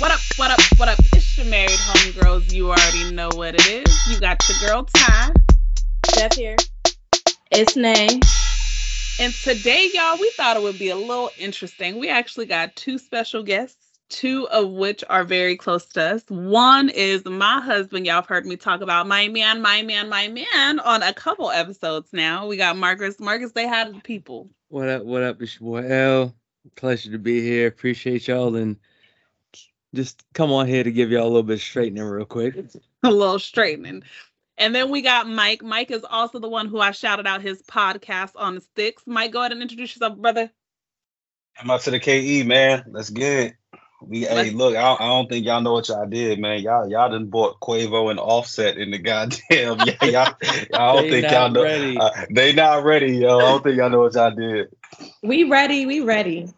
What up, what up, what up? It's your married homegirls. You already know what it is. You got your girl Ty. Steph here. It's Nay. And today, y'all, we thought it would be a little interesting. We actually got two special guests, two of which are very close to us. One is my husband. Y'all have heard me talk about my man, my man, my man on a couple episodes now. We got Marcus. Marcus, they had the people. What up? What up? It's your boy L. Pleasure to be here. Appreciate y'all and just come on here to give y'all a little bit of straightening real quick. a little straightening. And then we got Mike. Mike is also the one who I shouted out his podcast on the sticks. Mike, go ahead and introduce yourself, brother. I'm out to the KE, man. Let's get it. We hey, look, I, I don't think y'all know what y'all did, man. Y'all y'all done bought Quavo and Offset in the goddamn. Yeah, y'all, I don't think y'all know. Uh, they not ready, yo. I don't think y'all know what y'all did. We ready. We ready.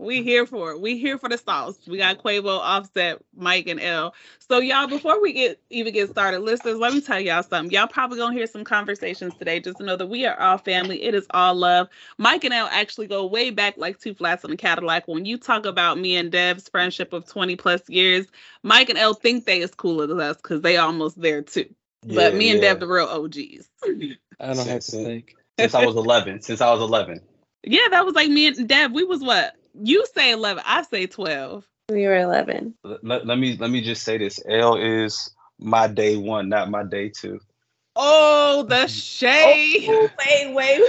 We here for it. We here for the sauce. We got Quavo, Offset, Mike, and L. So y'all, before we get even get started, listeners, let me tell y'all something. Y'all probably gonna hear some conversations today. Just to know that we are all family. It is all love. Mike and L actually go way back like two flats on the Cadillac. When you talk about me and Dev's friendship of 20 plus years, Mike and L think they is cooler than us because they almost there too. Yeah, but me yeah. and Dev the real OGs. I don't have to think. Since I was 11. Since I was 11. Yeah, that was like me and Dev. We was what you say 11. I say 12. We were 11. Let, let me let me just say this. L is my day one, not my day two. Oh, the shade. Oh, wait, wait.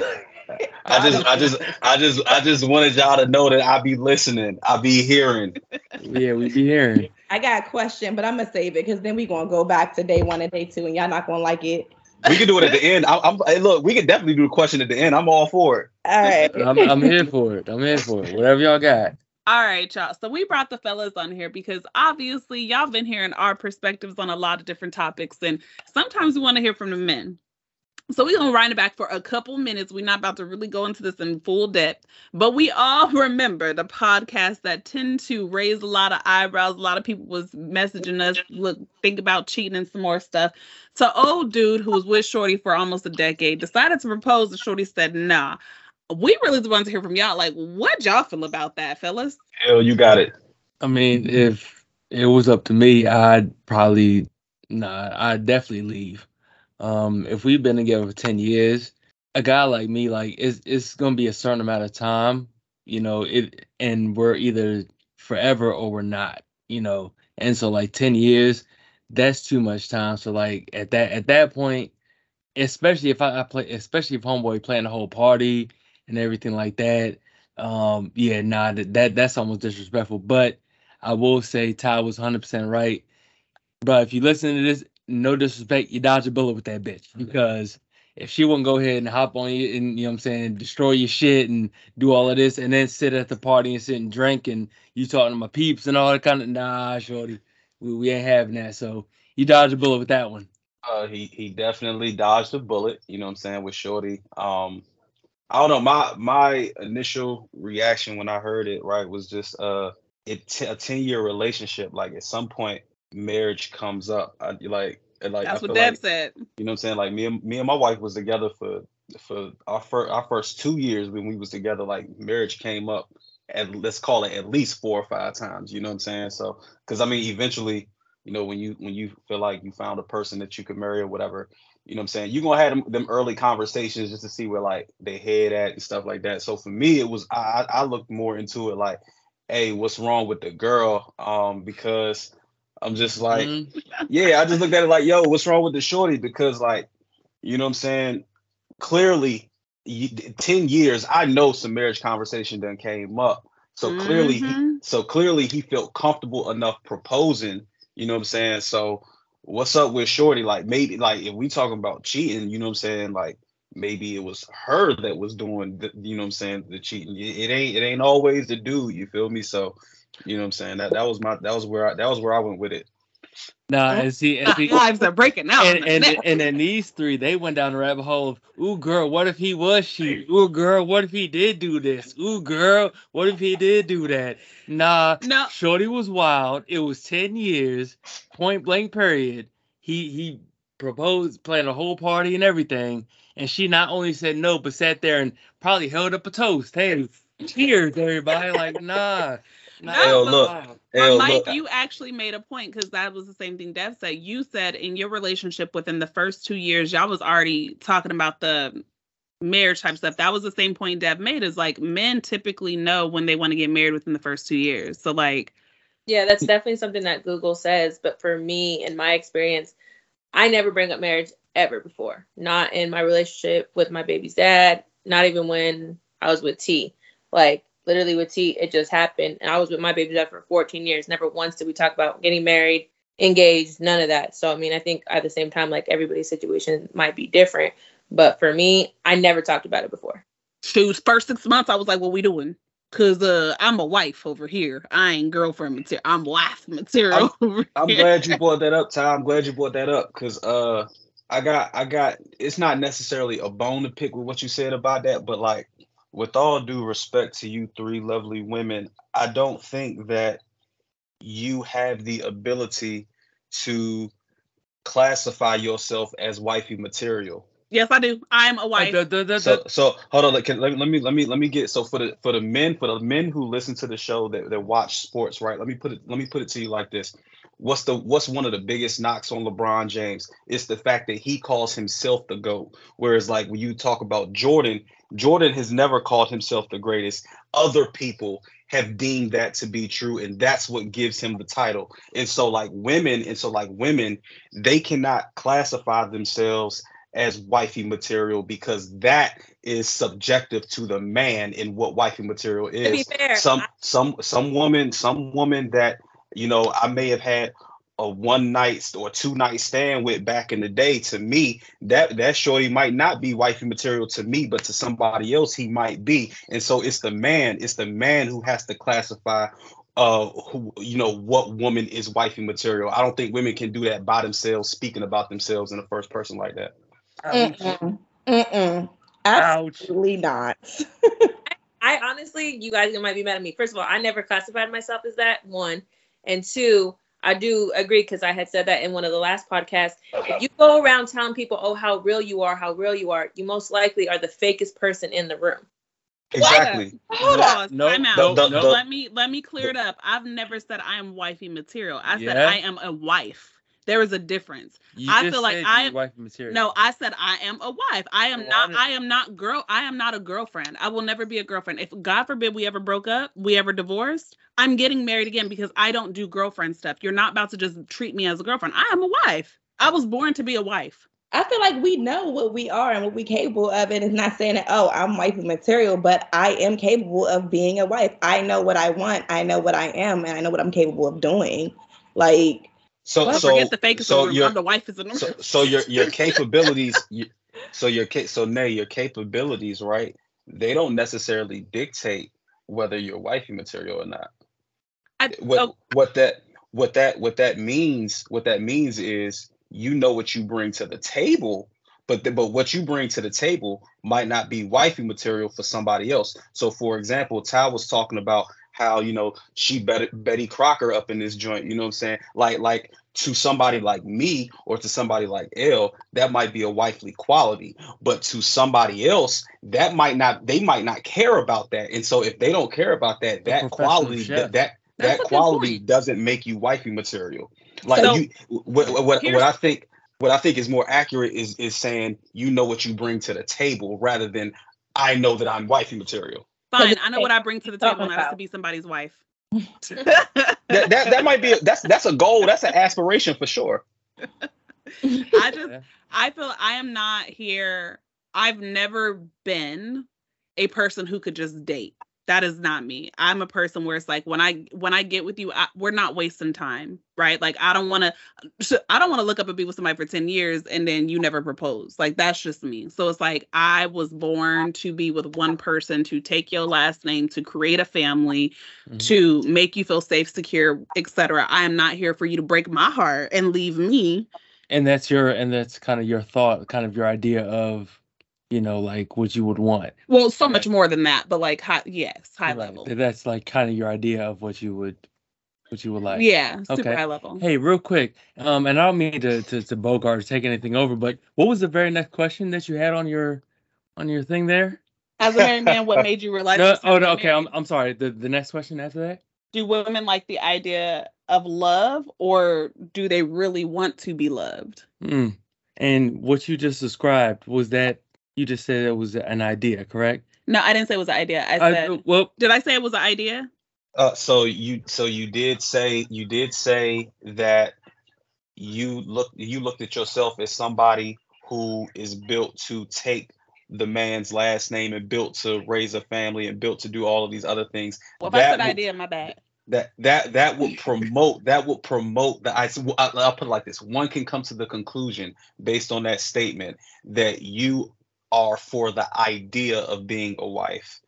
I just, I just, I just, I just wanted y'all to know that I be listening. I be hearing. Yeah, we be hearing. I got a question, but I'm gonna save it because then we gonna go back to day one and day two, and y'all not gonna like it. We can do it at the end. I, am hey, look, we can definitely do a question at the end. I'm all for it. All right. I'm, I'm here for it. I'm here for it. Whatever y'all got. All right, y'all. So we brought the fellas on here because obviously y'all been hearing our perspectives on a lot of different topics, and sometimes we want to hear from the men. So we're gonna run it back for a couple minutes. We're not about to really go into this in full depth, but we all remember the podcast that tend to raise a lot of eyebrows. A lot of people was messaging us, look, think about cheating and some more stuff. So old dude who was with Shorty for almost a decade decided to propose, and Shorty said, "Nah." We really want to hear from y'all. Like, what y'all feel about that, fellas? Hell, you got it. I mean, if it was up to me, I'd probably, nah, I'd definitely leave. Um, if we've been together for 10 years, a guy like me, like it's it's gonna be a certain amount of time, you know, it and we're either forever or we're not, you know. And so like 10 years, that's too much time. So like at that at that point, especially if I, I play especially if homeboy playing the whole party and everything like that, um, yeah, nah, that, that that's almost disrespectful. But I will say Ty was 100 percent right. But if you listen to this no disrespect, you dodge a bullet with that bitch because if she wouldn't go ahead and hop on you and you know what I'm saying, destroy your shit and do all of this and then sit at the party and sit and drink and you talking to my peeps and all that kind of nah, shorty. We, we ain't having that. So you dodge a bullet with that one. Uh he he definitely dodged a bullet, you know what I'm saying, with Shorty. Um I don't know, my my initial reaction when I heard it, right, was just uh it t- a 10 year relationship. Like at some point marriage comes up. I, like like that's what Deb like, said. You know what I'm saying? Like me and me and my wife was together for for our first our first two years when we was together. Like marriage came up, and let's call it at least four or five times. You know what I'm saying? So because I mean, eventually, you know, when you when you feel like you found a person that you could marry or whatever. You know what I'm saying? You're gonna have them, them early conversations just to see where like they head at and stuff like that. So for me, it was I I looked more into it like, hey, what's wrong with the girl? Um, because I'm just like, mm-hmm. yeah, I just looked at it like, yo, what's wrong with the shorty? Because like, you know what I'm saying? Clearly, 10 years, I know some marriage conversation done came up. So mm-hmm. clearly, so clearly he felt comfortable enough proposing, you know what I'm saying? So what's up with Shorty? Like maybe like if we talking about cheating, you know what I'm saying? Like maybe it was her that was doing the, you know what I'm saying, the cheating. It, it ain't it ain't always the dude, you feel me? So you know what I'm saying? That that was my that was where I that was where I went with it. Nah, and see, and see lives are breaking out. And and, and then these three, they went down the rabbit hole of, ooh, girl, what if he was she? Ooh, girl, what if he did do this? Ooh, girl, what if he did do that? Nah, no. Shorty was wild. It was 10 years, point blank period. He he proposed, planned a whole party and everything. And she not only said no, but sat there and probably held up a toast. Hey, cheers, everybody. Like, nah. No, Hell, oh, but- look. But Hell, Mike, look, you actually made a point because that was the same thing Dev said. You said in your relationship within the first two years, y'all was already talking about the marriage type stuff. That was the same point Dev made. Is like men typically know when they want to get married within the first two years. So like, Yeah, that's definitely something that Google says. But for me, in my experience, I never bring up marriage ever before. Not in my relationship with my baby's dad, not even when I was with T. Like literally with T, it just happened. And I was with my baby dad for 14 years. Never once did we talk about getting married, engaged, none of that. So I mean, I think at the same time, like everybody's situation might be different. But for me, I never talked about it before. shoot, first six months, I was like, "What we doing?" Cause uh, I'm a wife over here. I ain't girlfriend material. I'm wife material. over I'm glad you brought that up, Ty. I'm glad you brought that up because uh, I got, I got. It's not necessarily a bone to pick with what you said about that, but like, with all due respect to you three lovely women, I don't think that you have the ability to classify yourself as wifey material. Yes, I do. I'm a wife. Uh, the- the- the- So, so hold on. Like, can, let, me- let me let me let me get so for the for the men for the men who listen to the show that, that watch sports, right? Let me put it let me put it to you like this. What's the what's one of the biggest knocks on LeBron James? It's the fact that he calls himself the GOAT. Whereas like when you talk about Jordan, Jordan has never called himself the greatest. Other people have deemed that to be true, and that's what gives him the title. And so like women, and so like women, they cannot classify themselves as wifey material because that is subjective to the man in what wifey material To be is. fair, Some some some woman some woman that you know I may have had a one night or two night stand with back in the day. To me, that that shorty might not be wifey material to me, but to somebody else he might be. And so it's the man, it's the man who has to classify uh who you know what woman is wifey material. I don't think women can do that by themselves, speaking about themselves in the first person like that. Mm-mm. Mm-mm. Ouch. Absolutely not. I honestly, you guys might be mad at me. First of all, I never classified myself as that. One, and two, I do agree because I had said that in one of the last podcasts. If you go around telling people, "Oh, how real you are, how real you are," you most likely are the fakest person in the room. Exactly. Hold Pause. No, Time out. no, no, no. Let me let me clear it up. I've never said I am wifey material. I said Yeah? I am a wife. There is a difference. You I just feel like I you am- material. No, I said I am a wife. I am Well, not. I I am not girl. I am not a girlfriend. I will never be a girlfriend. If God forbid we ever broke up, we ever divorced, I'm getting married again because I don't do girlfriend stuff. You're not about to just treat me as a girlfriend. I am a wife. I was born to be a wife. I feel like we know what we are and what we're capable of. And it's not saying that, oh, I'm wifey material, but I am capable of being a wife. I know what I want. I know what I am, and I know what I'm capable of doing. Like, So Well, so forget the fake. so So the wife is the so so your your capabilities you, so your so nay your capabilities right they don't necessarily dictate whether you're wifey material or not. I, what oh, what that what that what that means what that means is you know what you bring to the table but the, but what you bring to the table might not be wifey material for somebody else. So for example ty was talking about how you know she betty, betty crocker up in this joint you know what i'm saying like like to somebody like me or to somebody like L, that might be a wifely quality. But to somebody else, that might not, they might not care about that. And so if they don't care about that, The that quality, chef. that that, That's that quality doesn't make you wifey material. Like So- you what what, what I think what I think is more accurate is is saying you know what you bring to the table rather than I know that I'm wifey material. Fine. I know what I bring to the table, and that's to be somebody's wife. That that, that might be a, that's that's a goal, that's an aspiration for sure. I just Yeah. I feel I am not here. I've never been a person who could just date. That is not me. I'm a person where it's like when I when I get with you, I, we're not wasting time, right? Like I don't want to, I don't want to look up and be with somebody for ten years and then you never propose. Like that's just me. So it's like I was born to be with one person, to take your last name, to create a family, Mhm. to make you feel safe, secure, etc. I am not here for you to break my heart and leave me. and that's your and that's kind of your thought, kind of your idea of, you know, like what you would want. Well, so much more than that, but like high, yes, high Right. level. That's like kind of your idea of what you would, what you would like. yeah, super Okay. high level. Hey, real quick, um, and I don't mean to, to to Bogart or take anything over, but what was the very next question that you had on your on your thing there? As a married man, what made you realize? No, oh no, married? okay, I'm I'm sorry. The the next question after that. do women like the idea of love or do they really want to be loved? Mm. And what you just described was that you just said it was an idea, correct? No, I didn't say it was an idea. I I- said, well, did I say it was an idea? Uh, so you so you did say you did say that you look you looked at yourself as somebody who is built to take the man's last name and built to raise a family and built to do all of these other things. Well, if I That said would- idea, my bad. that that that would promote that would promote the I, I'll put it like this one can come to the conclusion based on that statement that you are for the idea of being a wife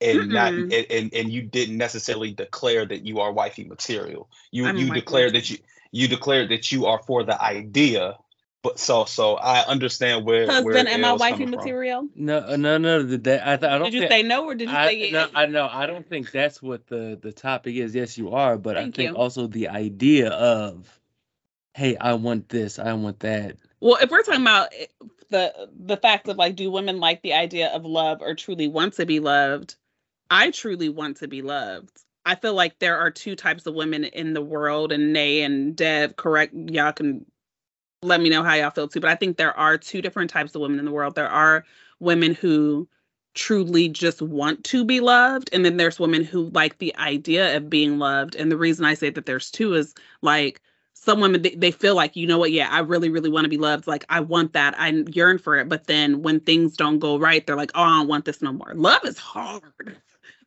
and not and, Mm-mm. and and you didn't necessarily declare that you are wifey material you I'm you wifey declared that you you declared that you are for the idea but so so i understand where where Husband, am I wifey coming from. material? no, uh, no, no. That I, th- I don't. Did you think, say no or did you I, say yes? no, I know. I don't think that's what the the topic is. Yes, you are, but Thank I think you. also the idea of, hey, I want this, I want that. Well, if we're talking about it- the the fact of like, do women like the idea of love or truly want to be loved? I truly want to be loved. I feel like there are two types of women in the world, and Nay and Dev, correct? Y'all can let me know how y'all feel too. But I think there are two different types of women in the world. There are women who truly just want to be loved, and then there's women who like the idea of being loved. And the reason I say that there's two is like some women they, they feel like you know what? Yeah i really really want to be loved. Like i want that. I yearn for it. But then when things don't go right they're like oh i don't want this no more. Love is hard.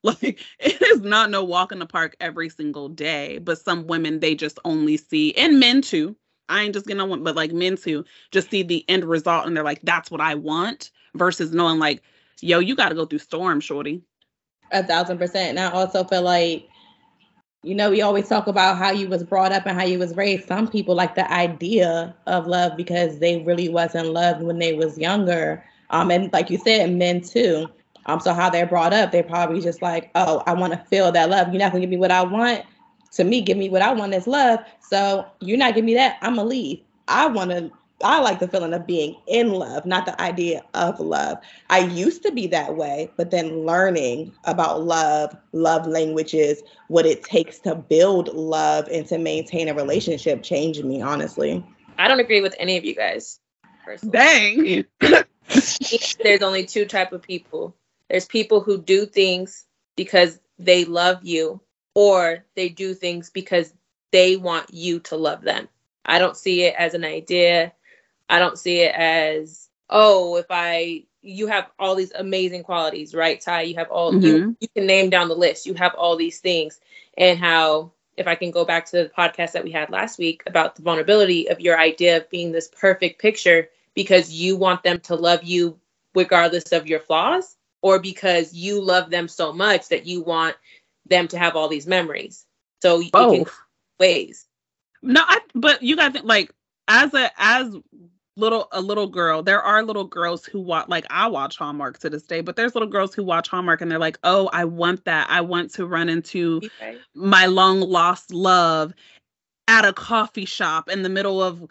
Like it is not no walk in the park every single day but some women they just only see and men too. I ain't just gonna want but like men too just see the end result and they're like that's what i want versus knowing like yo you got to go through storm shorty. A thousand percent. And I also feel like, you know, we always talk about how you was brought up and how you was raised. Some people like the idea of love because they really wasn't loved when they was younger. Um, and like you said, men too. Um, so how they're brought up, they're probably just like, oh, I want to feel that love. You're not gonna give me what I want. To me, give me what I want is love. So you're not giving me that. I'm gonna leave. I want to. I like the feeling of being in love, not the idea of love. I used to be that way, but then learning about love, love languages, what it takes to build love and to maintain a relationship changed me, honestly. I don't agree with any of you guys. Personally. dang there's only two type of people. There's people who do things because they love you or they do things because they want you to love them. I don't see it as an idea. I don't see it as oh, if I you have all these amazing qualities, right? Ty, you have all you mm-hmm. you can name down the list. You have all these things and how if I can go back to the podcast that we had last week about the vulnerability of your idea of being this perfect picture because you want them to love you regardless of your flaws or because you love them so much that you want them to have all these memories. So you can both ways. No, I but you got to think like as a as little a little girl, there are little girls who watch like I watch Hallmark to this day, but there's little girls who watch Hallmark and they're like, "Oh, I want that. I want to run into Okay. my long lost love at a coffee shop in the middle of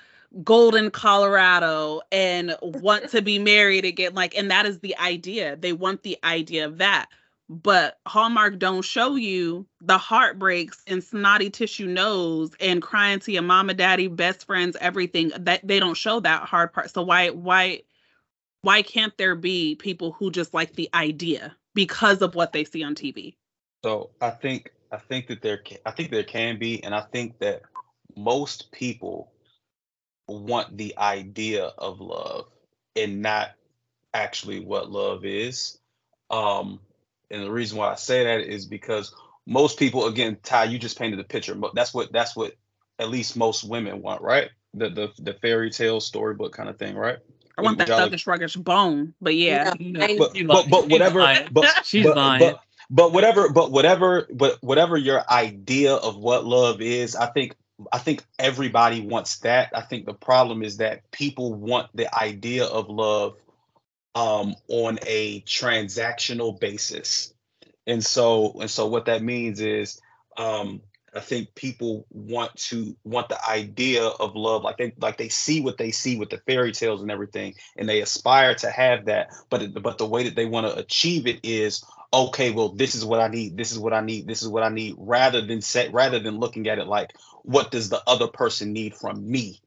Golden, Colorado and want to be married again like and that is the idea. They want the idea of that. But Hallmark don't show you the heartbreaks and snotty tissue nose and crying to your mama, daddy, best friends, everything. That they don't show that hard part. So why why why can't there be people who just like the idea because of what they see on TV? So I think I think that there I think there can be, and I think that most people want the idea of love and not actually what love is. Um, and the reason why I say that is because most people, again, Ty, you just painted the picture. But that's what that's what at least most women want, right? The the the fairy tale storybook kind of thing, right? I want that Would y'all- thuggish ruggish bone. But yeah. No, I- but, She but, but whatever lying. but She's but, lying. but but whatever but whatever but whatever your idea of what love is i think i think everybody wants that i think the problem is that people want the idea of love um on a transactional basis and so and so what that means is um i think people want to want the idea of love like they like they see what they see with the fairy tales and everything and they aspire to have that but but the way that they want to achieve it is okay, well, this is what I need, this is what I need, this is what I need, rather than set rather than looking at it like what does the other person need from me?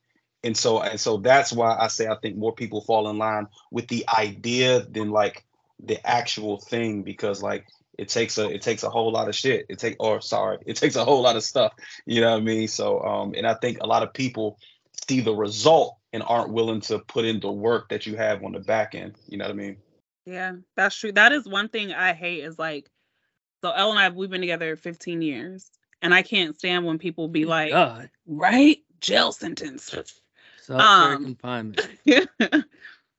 And so and so that's why I say I think more people fall in line with the idea than like the actual thing because like it takes a it takes a whole lot of shit. It take or sorry, it takes a whole lot of stuff. You know what I mean? So um and I think a lot of people see the result and aren't willing to put in the work that you have on the back end. You know what I mean? Yeah, that's true. That is one thing I hate is like so Elle and I we've been together 15 years. And I can't stand when people be like, God, right? Jail sentence. Solitary Um, confinement.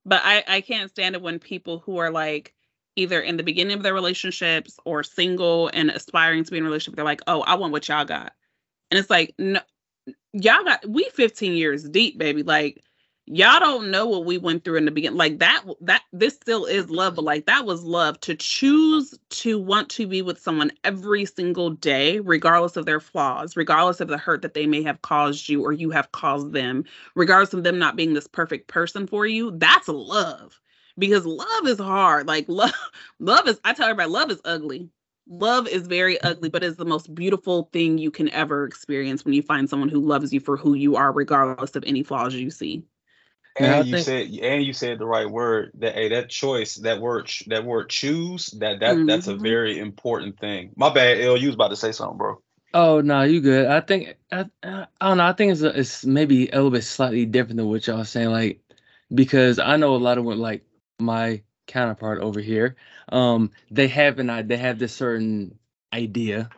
but I, I can't stand it when people who are like either in the beginning of their relationships or single and aspiring to be in a relationship, they're like, oh, I want what y'all got. And it's like, no, y'all got, we 15 years deep, baby. Like, y'all don't know what we went through in the beginning. Like that, that, this still is love, but like that was love to choose to want to be with someone every single day, regardless of their flaws, regardless of the hurt that they may have caused you or you have caused them regardless of them not being this perfect person for you, that's love. Because love is hard. Like love, love is, I tell everybody, love is ugly. Love is very ugly, but it's the most beautiful thing you can ever experience when you find someone who loves you for who you are, regardless of any flaws you see. And you think- said and you said the right word. That hey, that choice, that word, that word, choose. That that that's a Mhm. very important thing. My bad, L. You was about to say something, bro. Oh no, you good. I think I, I don't know. I think it's a, it's maybe a little bit slightly different than what y'all saying. Like because I know a lot of what like my counterpart over here. Um, they have an they have this certain idea,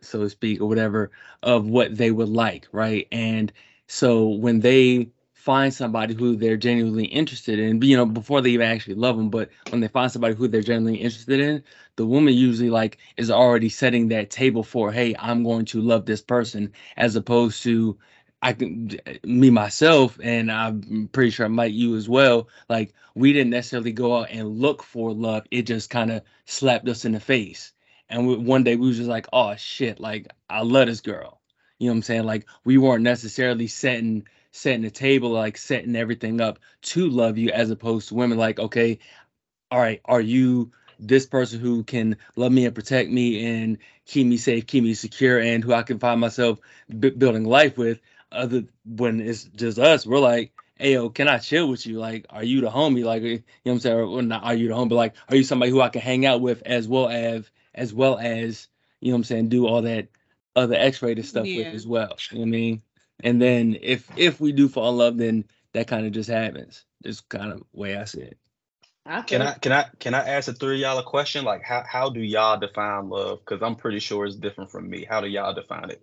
so to speak, or whatever, of what they would like, right? And so when they find somebody who they're genuinely interested in, you know, before they even actually love them, but when they find somebody who they're genuinely interested in, the woman usually like is already setting that table for, hey, I'm going to love this person, as opposed to I can me myself, and I'm pretty sure I might you as well. Like we didn't necessarily go out and look for love; it just kind of slapped us in the face. And we, one day we was just like, oh shit, like I love this girl. You know what I'm saying? Like we weren't necessarily setting setting the table, like setting everything up to love you, as opposed to women like, okay, all right, are you this person who can love me and protect me and keep me safe, keep me secure, and who I can find myself b- building life with? Other when it's just us, we're like, hey, yo, can I chill with you? Like, are you the homie? Like, you know what I'm saying? Or, not are you the homie, but like, are you somebody who I can hang out with as well as as well as you know what I'm saying? Do all that other X-rated stuff Yeah. with as well. You know what I mean? And then if if we do fall in love, then that kind of just happens. It's kind of way I see it. I Can I can I can I ask the three of y'all a question? Like how how do y'all define love? Because I'm pretty sure it's different from me. How do y'all define it?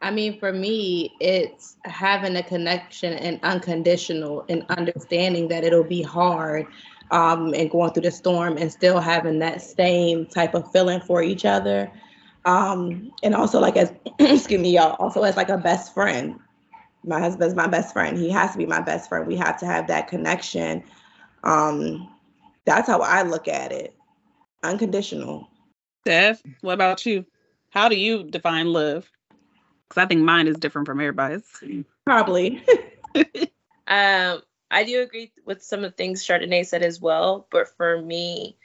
I mean, for me, it's having a connection and unconditional and understanding that it'll be hard um, and going through the storm and still having that same type of feeling for each other. Um, and also, like, as, excuse me, y'all, also as like a best friend. My husband's my best friend. He has to be my best friend. We have to have that connection. Um, that's how I look at it unconditional. Steph, what about you? How do you define love? Because I think mine is different from everybody's. Probably. Um, I do agree with some of the things Chardonnay said as well, but for me,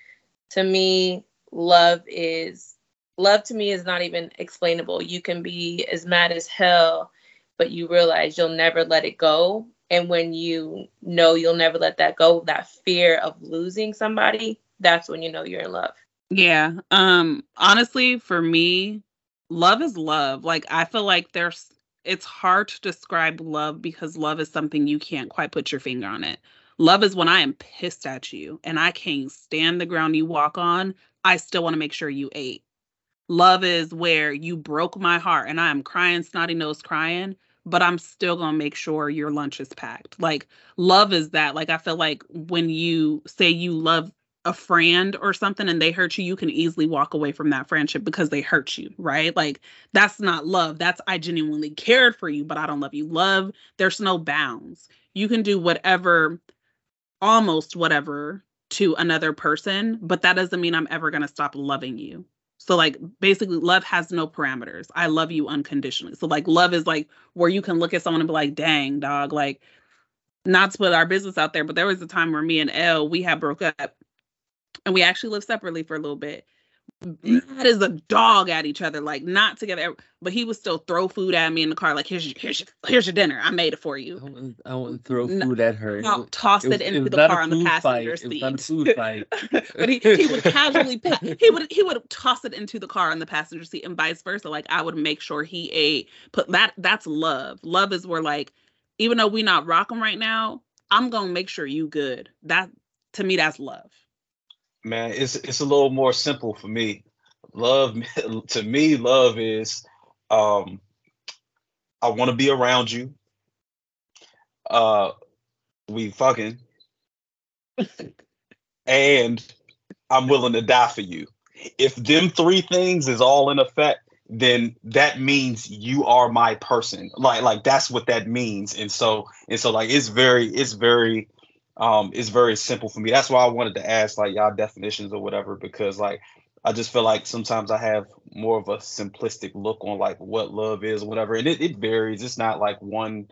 to me, love is love to me is not even explainable. You can be as mad as hell, but you realize you'll never let it go. And when you know you'll never let that go, that fear of losing somebody, that's when you know you're in love. Yeah. Um honestly, for me, love is love. Like I feel like there's it's hard to describe love because love is something you can't quite put your finger on it. Love is when I am pissed at you and I can't stand the ground you walk on, I still want to make sure you ate. Love is where you broke my heart and I am crying, snotty nose crying, but I'm still going to make sure your lunch is packed. Like love is that. Like I feel like when you say you love a friend or something and they hurt you, you can easily walk away from that friendship because they hurt you, right? Like that's not love. That's I genuinely cared for you, but I don't love you. Love, there's no bounds. You can do whatever, almost whatever to another person, but that doesn't mean I'm ever going to stop loving you. So like basically love has no parameters. I love you unconditionally. So like love is like where you can look at someone and be like, "Dang, dog, like not to put our business out there, but there was a time where me and Elle we had broke up and we actually lived separately for a little bit. Mad as a dog at each other, like not together. But he would still throw food at me in the car, like here's your here's your here's your dinner. I made it for I you. wouldn't, I wouldn't throw No, food at her. It No, tossed it it, was- it into was the car on the food fight. passenger It was seat. not a food fight. but he, he would casually pa- he would he would toss it into the car on the passenger seat and vice versa. Like I would make sure he ate. Put that that's love. Love is where like even though we not rocking right now, I'm gonna make sure you good. That to me that's love. Man it's it's a little more simple for me. Love to me love is um i want to be around you. Uh we fucking. And i'm willing to die for you. If them three things is all in effect then that means you are my person. Like like that's what that means. And so and so like it's very it's very um it's very simple for me that's why i wanted to ask like y'all definitions or whatever because like i just feel like sometimes i have more of a simplistic look on like what love is or whatever and it, it varies it's not like one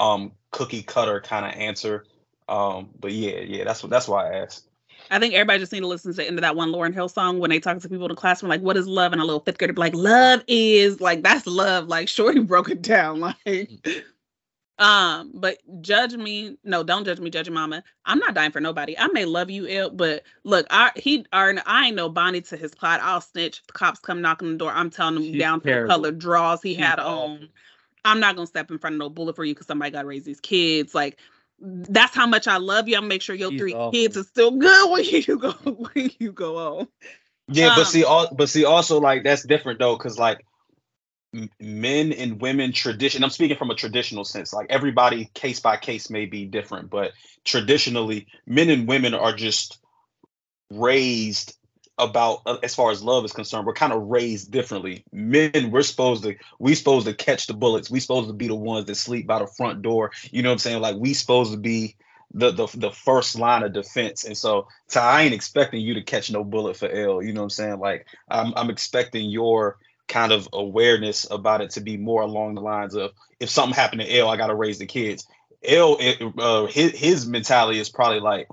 um cookie cutter kind of answer um but yeah yeah that's what that's why i asked I think everybody just need to listen to the end of that one Lauryn Hill song when they talk to people in the classroom, like, what is love? And a little fifth grader be like, love is like that's love. Like Shorty broke it down. Like um, but judge me, no, don't judge me, judge your mama. I'm not dying for nobody. I may love you, ill, but look, I he are I ain't no Bonnie to his Clyde. I'll snitch. The cops come knocking the door. I'm telling them She's down to the terrible. colored draws he She's had awful. on. I'm not gonna step in front of no bullet for you because somebody gotta raise these kids. Like that's how much I love you. I'm gonna make sure your She's three awful. kids are still good when you go when you go home. Yeah, Um, but see, all but see, also like that's different though, because like m- men and women tradition. I'm speaking from a traditional sense. Like everybody, case by case, may be different, but traditionally, men and women are just raised about uh, as far as love is concerned. We're kind of raised differently. Men, we're supposed to we supposed to catch the bullets. We supposed to be the ones that sleep by the front door. You know what I'm saying? Like we supposed to be the the the first line of defense. And so, I ain't expecting you to catch no bullet for L. You know what I'm saying? Like I'm I'm expecting your kind of awareness about it to be more along the lines of if something happened to L, I gotta raise the kids. L, uh, his his mentality is probably like,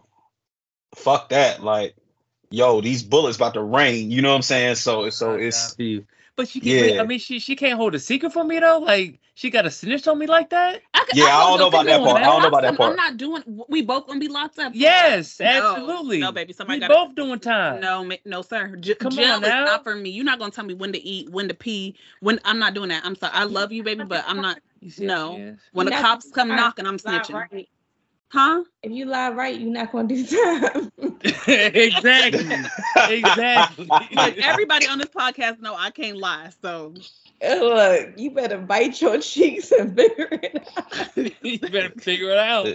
fuck that, like. Yo, these bullets about to rain. You know what I'm saying? So, so it's. But she Yeah. I mean she she can't hold a secret from me though. Like she got a snitch on me like that. I, Yeah, I told don't know about that I'm part. I don't know about that I'm- part. I'm not doing. We both gonna be locked up. Yes, No, absolutely. No, baby, somebody we got both doing time. No, ma- no, sir. J- Come jail on is now. not for me. You're not gonna tell me when to eat, when to pee. When I'm not doing that. I'm sorry. I love you, baby, but I'm not. You see No. how? When the cops come knocking, I'm lie snitching. right. Huh? If you lie right, you're not gonna do time. exactly. Exactly. Look, everybody on this podcast know I can't lie. So Look, you better bite your cheeks and figure it out. you better figure it out.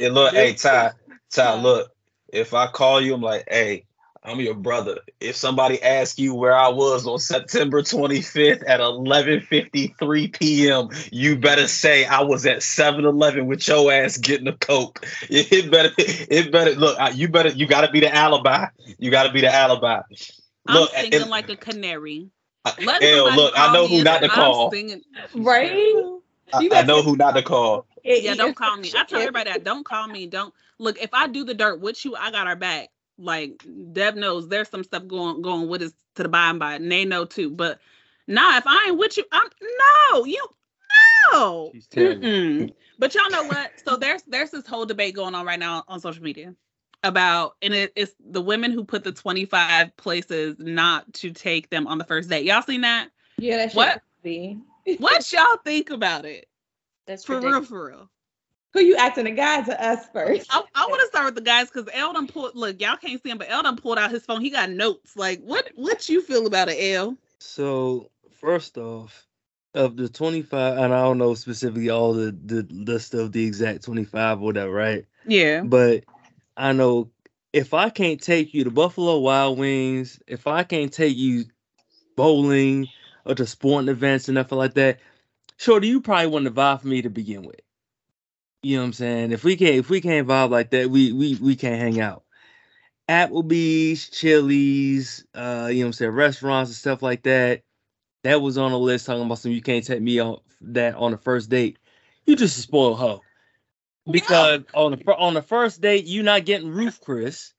And look, hey Ty, Ty, look. If I call you, I'm like, hey, I'm your brother. If somebody asks you where I was on September 25th at 11:53 p.m., you better say I was at 7-Eleven with your ass getting a coke. It better, it better look. You better, you got to be the alibi. You got to be the alibi. I'm Look, singing and- like a canary. Let Hell, look, I know who not to call. singing- Right? I, I know who not to call. Yeah, don't call me. I tell everybody that. Don't call me. Don't look. If I do the dirt with you, I got our back. Like Deb knows there's some stuff going going with us to the by and by, and they know too. But nah, if I ain't with you, I'm no you no. She's But y'all know what? So there's there's this whole debate going on right now on social media about and it, it's the women who put the 25 places not to take them on the first date. Y'all seen that? Yeah, that should What? be. What y'all think about it? That's For ridiculous. real, for real. Who you asking the guy to us first? I, I want to start with the guys because Eldon pulled. Look, y'all can't see him, but Eldon pulled out his phone. He got notes. Like, what? What you feel about it, El? So first off, of the twenty five, and I don't know specifically all the the list of the exact twenty five, whatever, right? Yeah. But I know if I can't take you to Buffalo Wild Wings, if I can't take you bowling or to sporting events and nothing like that, Shorty, you probably wouldn't vibe for me to begin with. You know what I'm saying? If we can't if we can't vibe like that, we we we can't hang out. Applebee's, Chili's, uh, you know what I'm saying, restaurants and stuff like that. That was on the list talking about some you can't take me on that on the first date. You just a spoiled hoe. Because on the on the first date, you're not getting Ruth's Chris.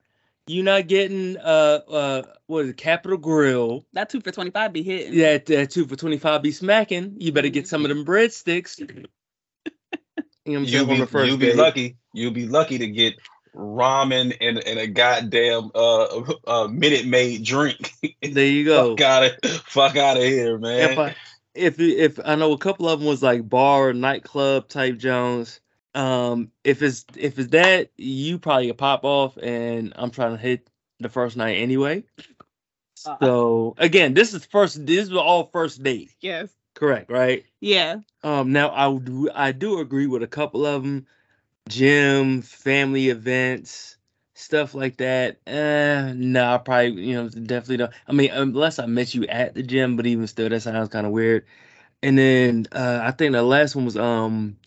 You're not getting uh uh what is it, Capital Grille. That two for twenty five be hitting. Yeah, that two for twenty five be smacking. You better get some of them breadsticks. you know you'll be, on the first you'll be date. lucky. You'll be lucky to get ramen and, and a goddamn uh, uh Minute Maid drink. There you go. fuck out of fuck out of here, man. if I if if I know a couple of them was like bar nightclub type Jones. Um, if it's if it's that, you probably a pop off, and I'm trying to hit the first night anyway. Uh, So again, this is first. This is all first date, Yes. correct? Right. Yeah. Um, now I would I do agree with a couple of them, gym, family events, stuff like that. Eh, no, I probably you know definitely don't. I mean, unless I met you at the gym, but even still, that sounds kind of weird. And then uh, I think the last one was um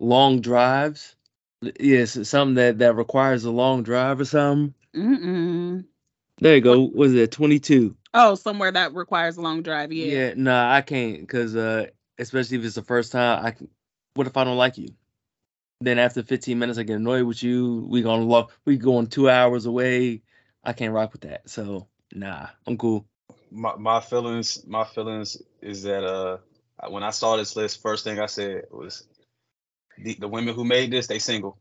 long drives. Yes, something that that requires a long drive or something. Mm-mm. There you go. Was it twenty two? Oh, somewhere that requires a long drive. Yeah. Yeah, nah, I can't because uh, especially if it's the first time. I can, what if I don't like you? Then after 15 minutes, I get annoyed with you. We gonna lo- we going two hours away. I can't rock with that. So nah, I'm cool. my my feelings my feelings is that uh when I saw this list, first thing I said was the, the women who made this, they single.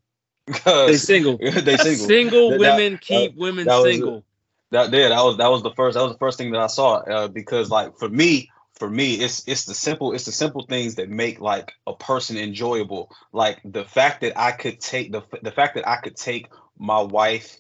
They single. they single. Single That- that- women keep women that was single. That yeah, that was that was the first that was the first thing that I saw. Uh, because like for me, for me, it's it's the simple it's the simple things that make like a person enjoyable. Like the fact that I could take the the fact that I could take my wife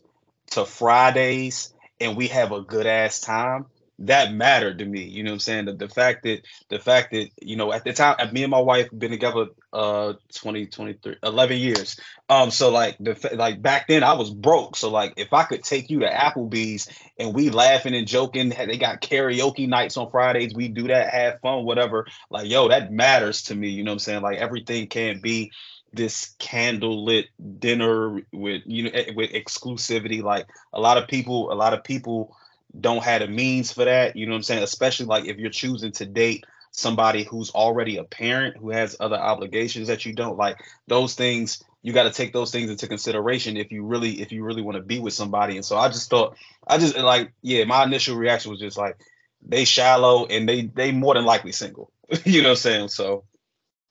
to Fridays and we have a good ass time. That mattered to me. You know what I'm saying? The, the fact that the fact that you know at the time me and my wife been together uh 20 23 11 years um so like the like back then i was broke so like if i could take you to applebee's and we laughing and joking. They got karaoke nights on Fridays. We do that, have fun, whatever. Like, yo, that matters to me. You know what I'm saying? Like everything can't be this candlelit dinner with you know with exclusivity. Like a lot of people, a lot of people don't have the means for that. You know what I'm saying? Especially like if you're choosing to date somebody who's already a parent who has other obligations that you don't like those things you got to take those things into consideration if you really if you really want to be with somebody and so i just thought I just like, yeah, my initial reaction was just like they shallow and they they more than likely single. you know what I'm saying? So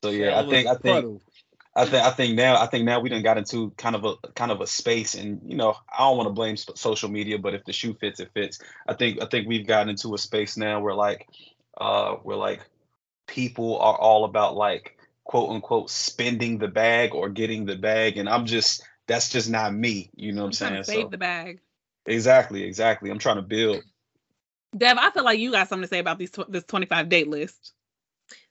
so yeah, I think I think I think I think now I think now we done got into kind of a kind of a space and you know, I don't want to blame social media, but if the shoe fits, it fits. I think I think we've gotten into a space now where like uh where like people are all about like quote unquote spending the bag or getting the bag and I'm just that's just not me, you know what I'm, I'm saying? to save So the bag. exactly, exactly. I'm trying to build Dev, I feel like you got something to say about these tw- this 25 date list.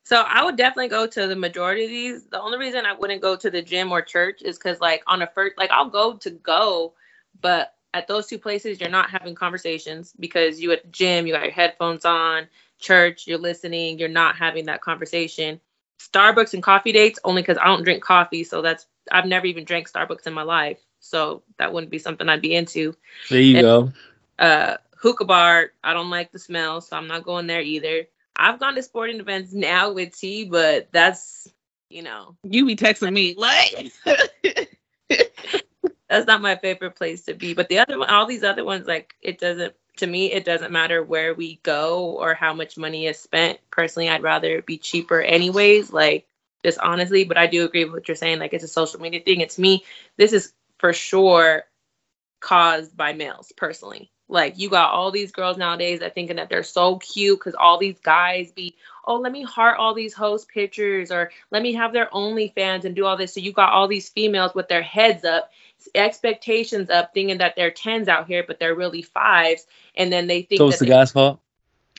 So I would definitely go to the majority of these. The only reason I wouldn't go to the gym or church is because like on a first like I'll go to go, but at those two places you're not having conversations because you at the gym, you got your headphones on, church, you're listening, you're not having that conversation. Starbucks and coffee dates only because I don't drink coffee, so that's I've never even drank Starbucks in my life. So that wouldn't be something I'd be into. There you And- go. Uh hookah bar, I don't like the smell, so I'm not going there either. I've gone to sporting events now with T, but that's you know, You be texting me like that's not my favorite place to be. But the other one, all these other ones, like it doesn't to me, it doesn't matter where we go or how much money is spent. Personally, I'd rather be cheaper anyways, like just honestly. But I do agree with what you're saying. Like it's a social media thing. It's me. This is for sure caused by males personally. Like you got all these girls nowadays that thinking that they're so cute because all these guys be, oh, let me heart all these host pictures or let me have their OnlyFans and do all this. So you got all these females with their heads up, expectations up, thinking that they're tens out here, but they're really fives, and then they think So that it's the they- guy's fault.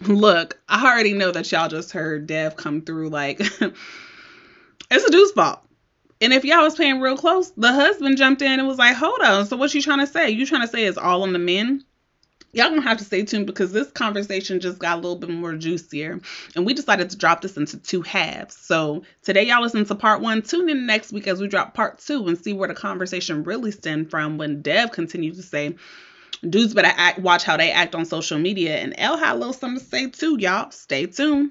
Look, I already know that y'all just heard Dev come through like it's a dude's fault. And if y'all was paying real close, the husband jumped in and was like, Hold on, so what you trying to say? You trying to say it's all on the men? Y'all gonna have to stay tuned because this conversation just got a little bit more juicier. And we decided to drop this into two halves. So today y'all listen to part one. Tune in next week as we drop part two and see where the conversation really stemmed from when Dev continued to say dudes better act watch how they act on social media and L had a little something to say too, y'all. Stay tuned.